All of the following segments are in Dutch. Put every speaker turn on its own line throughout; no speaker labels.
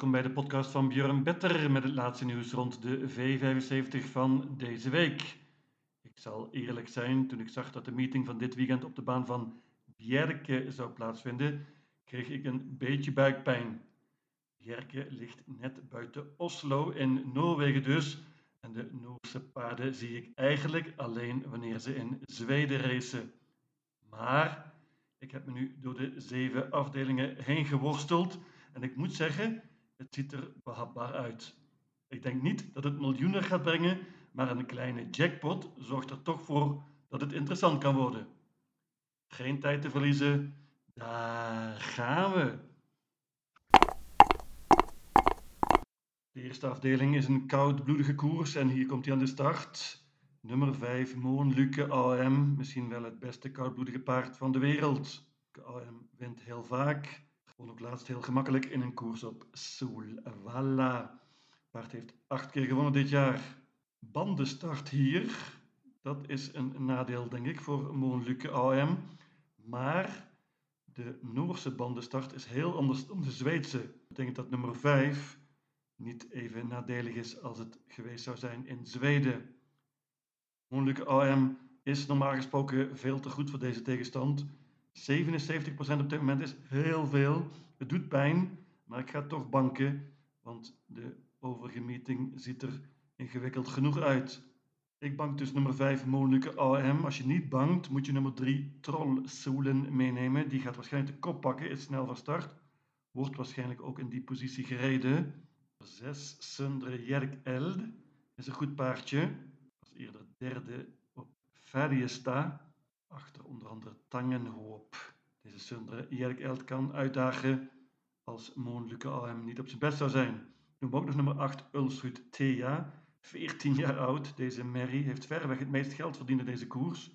welkom bij de podcast van Björn Better met het laatste nieuws rond de V75 van deze week. Ik zal eerlijk zijn, toen ik zag dat de meeting van dit weekend op de baan van Bjerke zou plaatsvinden, kreeg ik een beetje buikpijn. Bjerke ligt net buiten Oslo in Noorwegen dus, en de Noorse paarden zie ik eigenlijk alleen wanneer ze in Zweden racen. Maar ik heb me nu door de zeven afdelingen heen geworsteld en ik moet zeggen, het ziet er behapbaar uit. Ik denk niet dat het miljoenen gaat brengen, maar een kleine jackpot zorgt er toch voor dat het interessant kan worden. Geen tijd te verliezen, daar gaan we. De eerste afdeling is een koudbloedige koers en hier komt hij aan de start. Nummer 5, Moonluke AM, misschien wel het beste koudbloedige paard van de wereld. AM wint heel vaak, Won ook laatst heel gemakkelijk in een koers op Solvalla. Paard heeft acht keer gewonnen dit jaar. Bandenstart hier. Dat is een nadeel, denk ik, voor Moonluke AM. Maar de Noorse bandenstart is heel anders dan de Zweedse. Ik denk dat nummer 5 niet even nadelig is als het geweest zou zijn in Zweden. Moonluke AM is normaal gesproken veel te goed voor deze tegenstand. 77% op dit moment is heel veel. Het doet pijn, maar ik ga toch banken, want de overige meeting ziet er ingewikkeld genoeg uit. Ik bank dus nummer 5 Monique AM. Als je niet bankt, moet je nummer 3 Troll Soelen meenemen. Die gaat waarschijnlijk de kop pakken, is snel van start. Wordt waarschijnlijk ook in die positie gereden. 6 Sundre Jerk Eld is een goed paardje. Was eerder derde op Ferriesta achter onder andere Tangenhoop. Deze Sundre Jerk Eld kan uitdagen als Moonluke AM niet op zijn best zou zijn. Noem ook nog nummer 8 Ulsrud Thea, 14 jaar oud. Deze Mary heeft verreweg het meest geld verdiend in deze koers.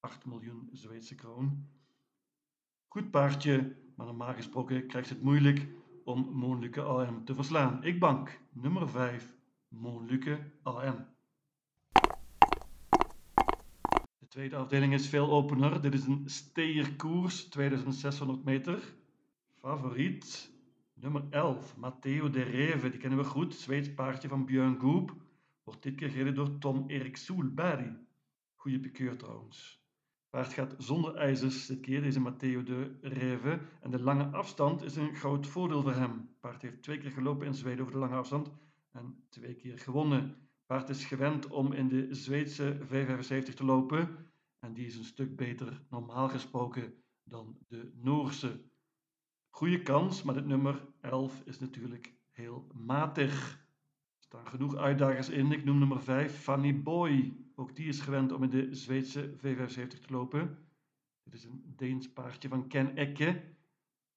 8 miljoen Zweedse kroon. Goed paardje, maar normaal gesproken krijgt het moeilijk om Moonluke AM te verslaan. Ik bank nummer 5 Moonluke AM. Tweede afdeling is veel opener. Dit is een steerkoers, 2600 meter. Favoriet, nummer 11, Matteo de Reve. Die kennen we goed, Zweeds paardje van Björn Goop. Wordt dit keer gereden door Tom Erik Soelberry. Goede pikeur trouwens. Paard gaat zonder ijzers dit keer, deze Matteo de Reve. En de lange afstand is een groot voordeel voor hem. Paard heeft twee keer gelopen in Zweden over de lange afstand en twee keer gewonnen. Paard is gewend om in de Zweedse V75 te lopen en die is een stuk beter normaal gesproken dan de Noorse. Goede kans, maar dit nummer 11 is natuurlijk heel matig. Er staan genoeg uitdagers in. Ik noem nummer 5, Fanny Boy. Ook die is gewend om in de Zweedse V75 te lopen. Dit is een Deens paardje van Ken Ecke.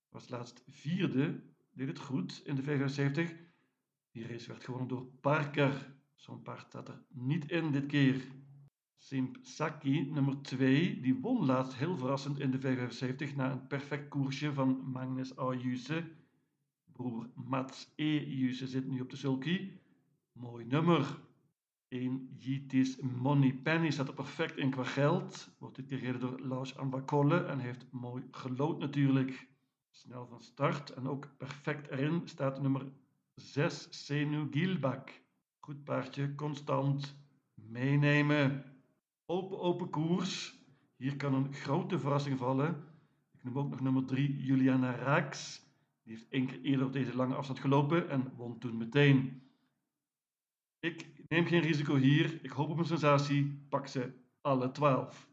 Was laatst vierde, deed het goed in de V75. Die race werd gewonnen door Parker. Zo'n paard staat er niet in dit keer. Simp Saki, nummer 2, die won laatst heel verrassend in de 75 na een perfect koersje van Magnus A. Juse. Broer Mats E. Juse zit nu op de sulky. Mooi nummer. 1 Jitis Money Penny staat er perfect in qua geld. Wordt dit keer door Lars Ambakolle en heeft mooi gelood natuurlijk. Snel van start en ook perfect erin staat nummer 6 Senu Gilbak. Goed paardje, constant meenemen. Open, open koers. Hier kan een grote verrassing vallen. Ik noem ook nog nummer 3 Juliana Raaks. Die heeft één keer eerder op deze lange afstand gelopen en won toen meteen. Ik neem geen risico hier. Ik hoop op een sensatie. Pak ze alle 12.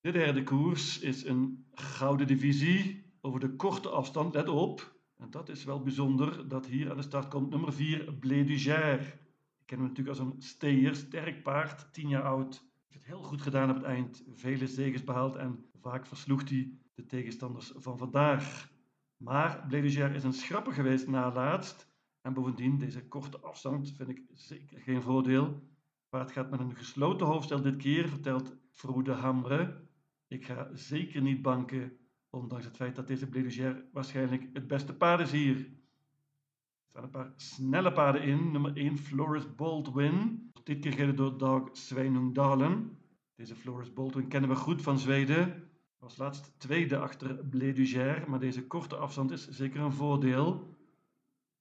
De derde koers is een gouden divisie over de korte afstand. Let op, en dat is wel bijzonder dat hier aan de start komt nummer 4, Blé du. Die kennen we natuurlijk als een steer, sterk paard, 10 jaar oud. Heeft het heel goed gedaan op het eind, vele zegens behaald en vaak versloeg hij de tegenstanders van vandaag. Maar Blé du is een schrapper geweest na laatst. En bovendien, deze korte afstand vind ik zeker geen voordeel. Paard gaat met een gesloten hoofdstel dit keer, vertelt Frode Hamre. Ik ga zeker niet banken Ondanks het feit dat deze Blédugère waarschijnlijk het beste paard is hier. Er staan een paar snelle paarden in. Nummer 1 Floris Baldwin. Dit keer gereden door Dag Sveinung. Deze Floris Baldwin kennen we goed van Zweden. Was laatst tweede achter Blé Dugère, maar deze korte afstand is zeker een voordeel.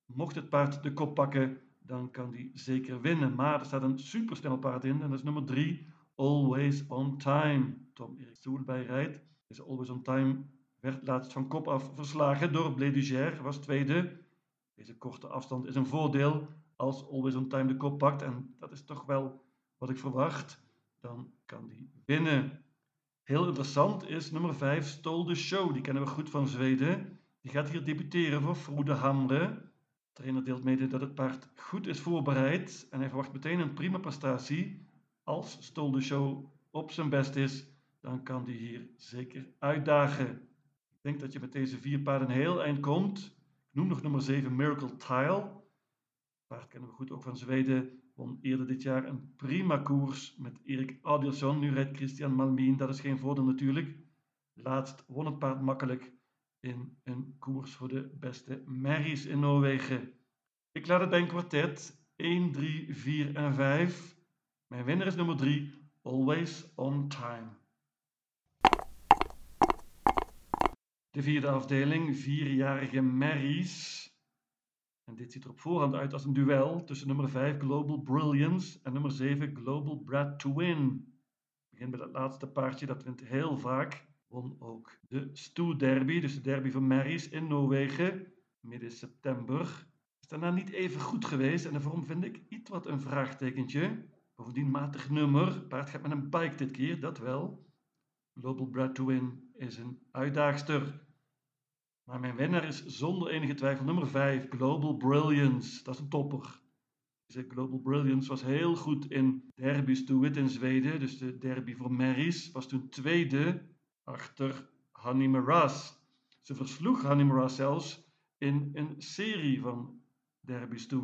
Mocht het paard de kop pakken, dan kan die zeker winnen. Maar er staat een supersnel paard in en dat is nummer 3, Always on Time. Tom Erik Stoelbij rijdt. Deze Always on Time werd laatst van kop af verslagen door Blé Dugère, was tweede. Deze korte afstand is een voordeel als Always on Time de kop pakt. En dat is toch wel wat ik verwacht. Dan kan die winnen. Heel interessant is nummer 5, Stol de Show. Die kennen we goed van Zweden. Die gaat hier debuteren voor Frode Hamre. De trainer deelt mede dat het paard goed is voorbereid. En hij verwacht meteen een prima prestatie. Als Stol de Show op zijn best is, dan kan die hier zeker uitdagen. Ik denk dat je met deze vier paarden heel eind komt. Ik noem nog nummer 7 Miracle Tile. Paard kennen we goed ook van Zweden. Won eerder dit jaar een prima koers met Erik Adielson. Nu rijdt Christian Malmien. Dat is geen voordeel natuurlijk. Laatst won het paard makkelijk in een koers voor de beste merries in Noorwegen. Ik laat het bij een kwartet. 1, 3, 4 en 5. Mijn winnaar is nummer 3. Always on time. De vierde afdeling, vierjarige merries. En dit ziet er op voorhand uit als een duel tussen nummer 5 Global Brilliance en nummer 7 Global Brad to Win. Ik begin met het laatste paardje, dat wint heel vaak. Won ook de Stoe Derby, dus de derby van Merries in Noorwegen, midden september. Is daarna niet even goed geweest en vorm vind ik iets wat een vraagtekentje. Bovendien matig nummer, paard gaat met een bike dit keer, dat wel. Global Brad to Win is een uitdaagster. Maar mijn winnaar is zonder enige twijfel nummer 5, Global Brilliance. Dat is een topper. Global Brilliance was heel goed in derby's to wit in Zweden. Dus de derby voor Merries was toen tweede achter Hanni Maras. Ze versloeg Hanni Maras zelfs in een serie van derby's to.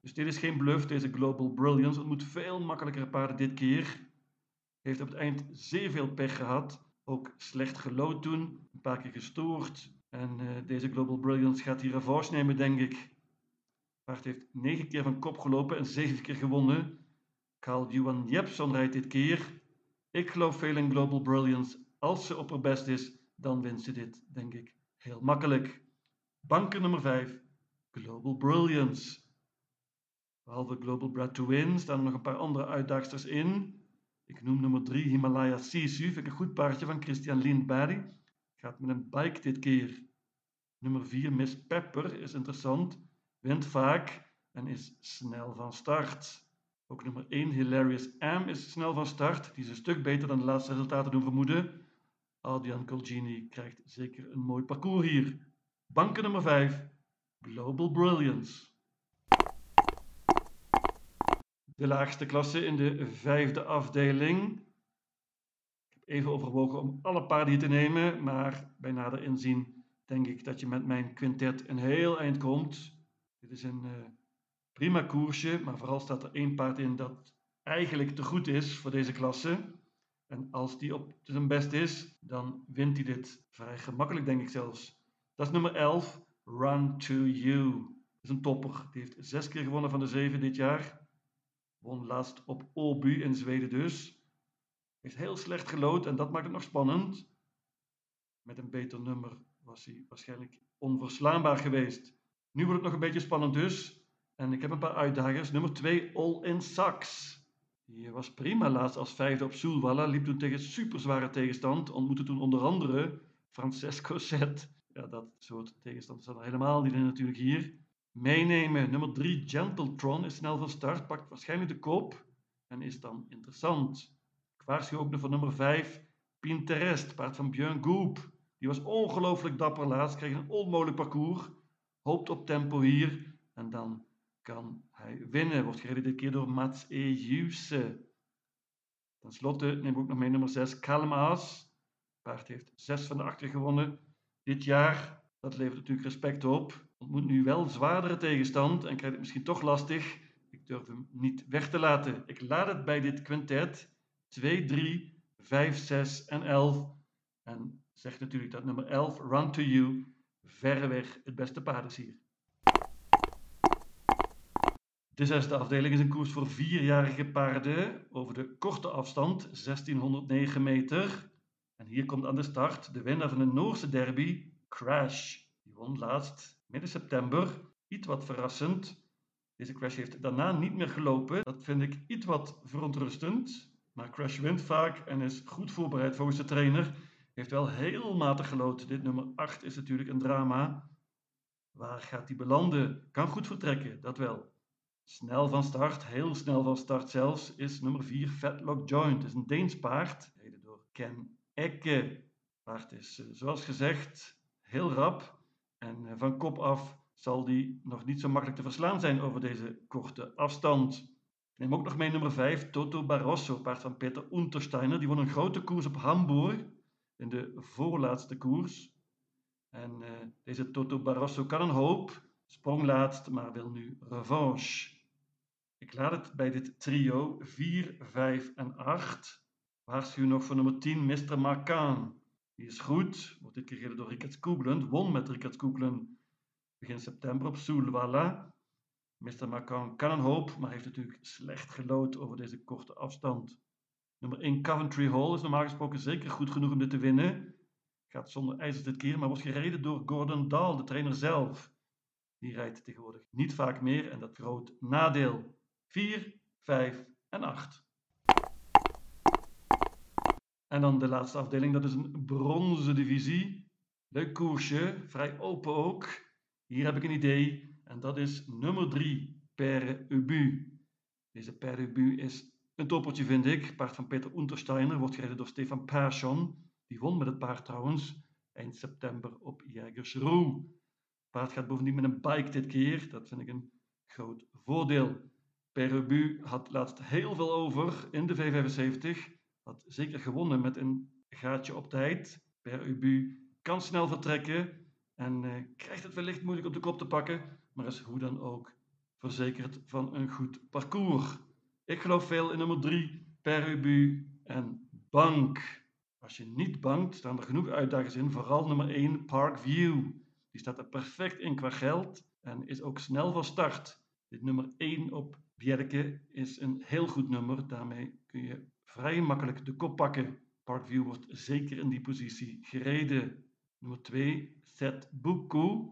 Dus dit is geen bluff, deze Global Brilliance. Het moet veel makkelijker paarden dit keer. Heeft op het eind zeer veel pech gehad. Ook slecht gelood toen, een paar keer gestoord. En uh, deze Global Brilliance gaat hier revanche nemen, denk ik. Paard heeft negen keer van kop gelopen en zeven keer gewonnen. Carl Johan Jepson rijdt dit keer. Ik geloof veel in Global Brilliance. Als ze op haar best is, dan wint ze dit, denk ik, heel makkelijk. Banker nummer 5, Global Brilliance. Behalve Global Brad to Win staan er nog een paar andere uitdagsters in. Ik noem nummer 3 Himalaya Sisu, vind ik een goed paardje van Christian Lindberg. Gaat met een bike dit keer. Nummer 4 Miss Pepper is interessant, wint vaak en is snel van start. Ook nummer 1 Hilarious M is snel van start, die is een stuk beter dan de laatste resultaten doen vermoeden. Adrian Colgini krijgt zeker een mooi parcours hier. Banken nummer 5 Global Brilliance. De laagste klasse in de vijfde afdeling. Ik heb even overwogen om alle paarden te nemen, maar bij nader inzien denk ik dat je met mijn quintet een heel eind komt. Dit is een uh, prima koersje, maar vooral staat er één paard in dat eigenlijk te goed is voor deze klasse. En als die op zijn best is, dan wint hij dit vrij gemakkelijk, denk ik zelfs. Dat is nummer 11, Run to You. Dat is een topper. Die heeft zes keer gewonnen van de zeven dit jaar. Won laatst op Åby in Zweden dus. Heeft heel slecht gelood en dat maakt het nog spannend. Met een beter nummer was hij waarschijnlijk onverslaanbaar geweest. Nu wordt het nog een beetje spannend dus. En ik heb een paar uitdagers. Nummer 2, All in Sax. Die was prima laatst als vijfde op Soelwalla. Liep toen tegen superzware tegenstand. Ontmoette toen onder andere Francesco Zet. Ja, dat soort tegenstanders er helemaal niet in natuurlijk hier meenemen. Nummer 3, Gentletron, is snel van start, pakt waarschijnlijk de koop en is dan interessant. Ik waarschuw ook nog voor nummer 5, Pinterest, paard van Björn Goop. Die was ongelooflijk dapper laatst, kreeg een onmogelijk parcours, hoopt op tempo hier en dan kan hij winnen. Wordt gereden dit keer door Mats E. Juse. Ten slotte neem ik ook nog mee nummer 6, Kalmaas. Paard heeft 6 van de 8 gewonnen dit jaar. Dat levert natuurlijk respect op ontmoet nu wel zwaardere tegenstand en krijgt het misschien toch lastig. Ik durf hem niet weg te laten. Ik laat het bij dit quintet 2, 3, 5, 6 en 11. En zeg natuurlijk dat nummer 11, Run to You, verreweg het beste paard is hier. De zesde afdeling is een koers voor vierjarige paarden over de korte afstand, 1609 meter. En hier komt aan de start de winnaar van de Noorse derby, Crash. Die won laatst midden september, iets wat verrassend. Deze Crash heeft daarna niet meer gelopen. Dat vind ik iets wat verontrustend. Maar Crash wint vaak en is goed voorbereid volgens de trainer. Heeft wel heel matig gelood. Dit nummer 8 is natuurlijk een drama. Waar gaat hij belanden? Kan goed vertrekken, dat wel. Snel van start, heel snel van start zelfs, is nummer 4 Fatlock Joint. Het is een Deens paard, gereden door Ken Ecke. Paard is, eh, zoals gezegd, heel rap. En eh, van kop af zal die nog niet zo makkelijk te verslaan zijn over deze korte afstand. Neem ook nog mee nummer 5, Toto Barroso, paard van Peter Untersteiner. Die won een grote koers op Hamburg in de voorlaatste koers. En uh, deze Toto Barroso kan een hoop, sprong laatst, maar wil nu revanche. Ik laat het bij dit trio 4, 5 en 8. Waarschuw nog voor nummer 10, Mr. Marcan. Die is goed, wordt dit keer gereden door Rickert Skooglen, won met Rickert Skooglen begin september op Soulwalla. Mr. Marcan kan een hoop, maar heeft natuurlijk slecht gelood over deze korte afstand. Nummer 1 Coventry Hall is normaal gesproken zeker goed genoeg om dit te winnen. Gaat zonder ijzers dit keer, maar wordt gereden door Gordon Dahl, de trainer zelf. Die rijdt tegenwoordig niet vaak meer en dat groot nadeel. 4, 5 en 8. En dan de laatste afdeling, dat is een bronzen divisie. Leuk koersje, vrij open ook. Hier heb ik een idee en dat is nummer 3, Père Ubu. Deze Père Ubu is een toppertje vind ik. Paard van Peter Untersteiner wordt gereden door Stefan Persson. Die won met het paard trouwens eind september op Jägersroe. Paard gaat bovendien met een bike dit keer. Dat vind ik een groot voordeel. Perubu had laatst heel veel over in de V75. Had zeker gewonnen met een gaatje op tijd. Perubu kan snel vertrekken en eh, krijgt het wellicht moeilijk op de kop te pakken. Maar is hoe dan ook verzekerd van een goed parcours. Ik geloof veel in nummer 3, Perubu en Bank. Als je niet bankt, staan er genoeg uitdagers in. Vooral nummer 1, Parkview. Die staat er perfect in qua geld en is ook snel van start. Dit nummer 1 op Bjerke is een heel goed nummer. Daarmee kun je vrij makkelijk de kop pakken. Parkview wordt zeker in die positie gereden. Nummer 2, Set Buku,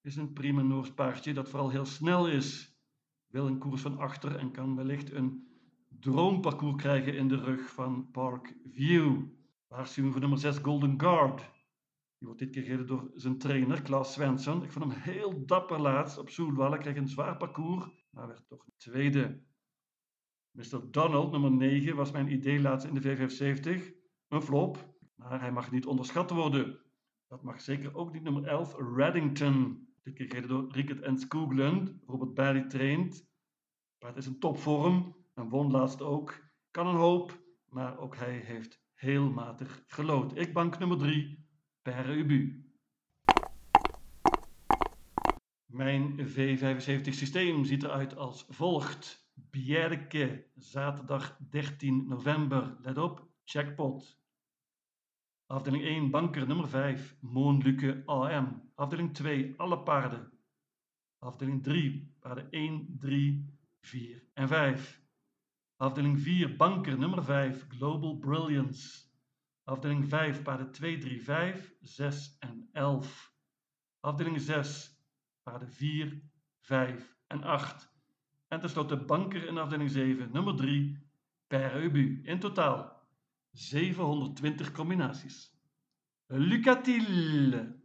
is een prima Noors paardje dat vooral heel snel is. Wil een koers van achter en kan wellicht een droomparcours krijgen in de rug van Parkview. Waarschuwing voor nummer 6 Golden Guard. Die wordt dit keer gereden door zijn trainer Klaas Svensson. Ik vond hem heel dapper laatst op Soelwalla. Kreeg een zwaar parcours, maar werd toch tweede. Mr. Donald, nummer 9, was mijn idee laatst in de V75. Een flop, maar hij mag niet onderschat worden. Dat mag zeker ook niet nummer 11, Reddington. Dit keer gereden door Rickert en Skoogland. Robert Barry traint. Maar het is een topvorm en won laatst ook. Kan een hoop, maar ook hij heeft heel matig gelood. Ik bank nummer 3, per ubu. Mijn V75 systeem ziet eruit als volgt. Bjerke, zaterdag 13 november. Let op, checkpot. Afdeling 1, banker nummer 5, Moonluke AM. Afdeling 2, alle paarden. Afdeling 3, paarden 1, 3, 4 en 5. Afdeling 4, banker nummer 5, Global Brilliance. Afdeling 5, paarden 2, 3, 5, 6 en 11. Afdeling 6, paarden 4, 5 en 8. En tenslotte banker in afdeling 7, nummer 3, Per Ubu. In totaal 720 combinaties. Lucatil.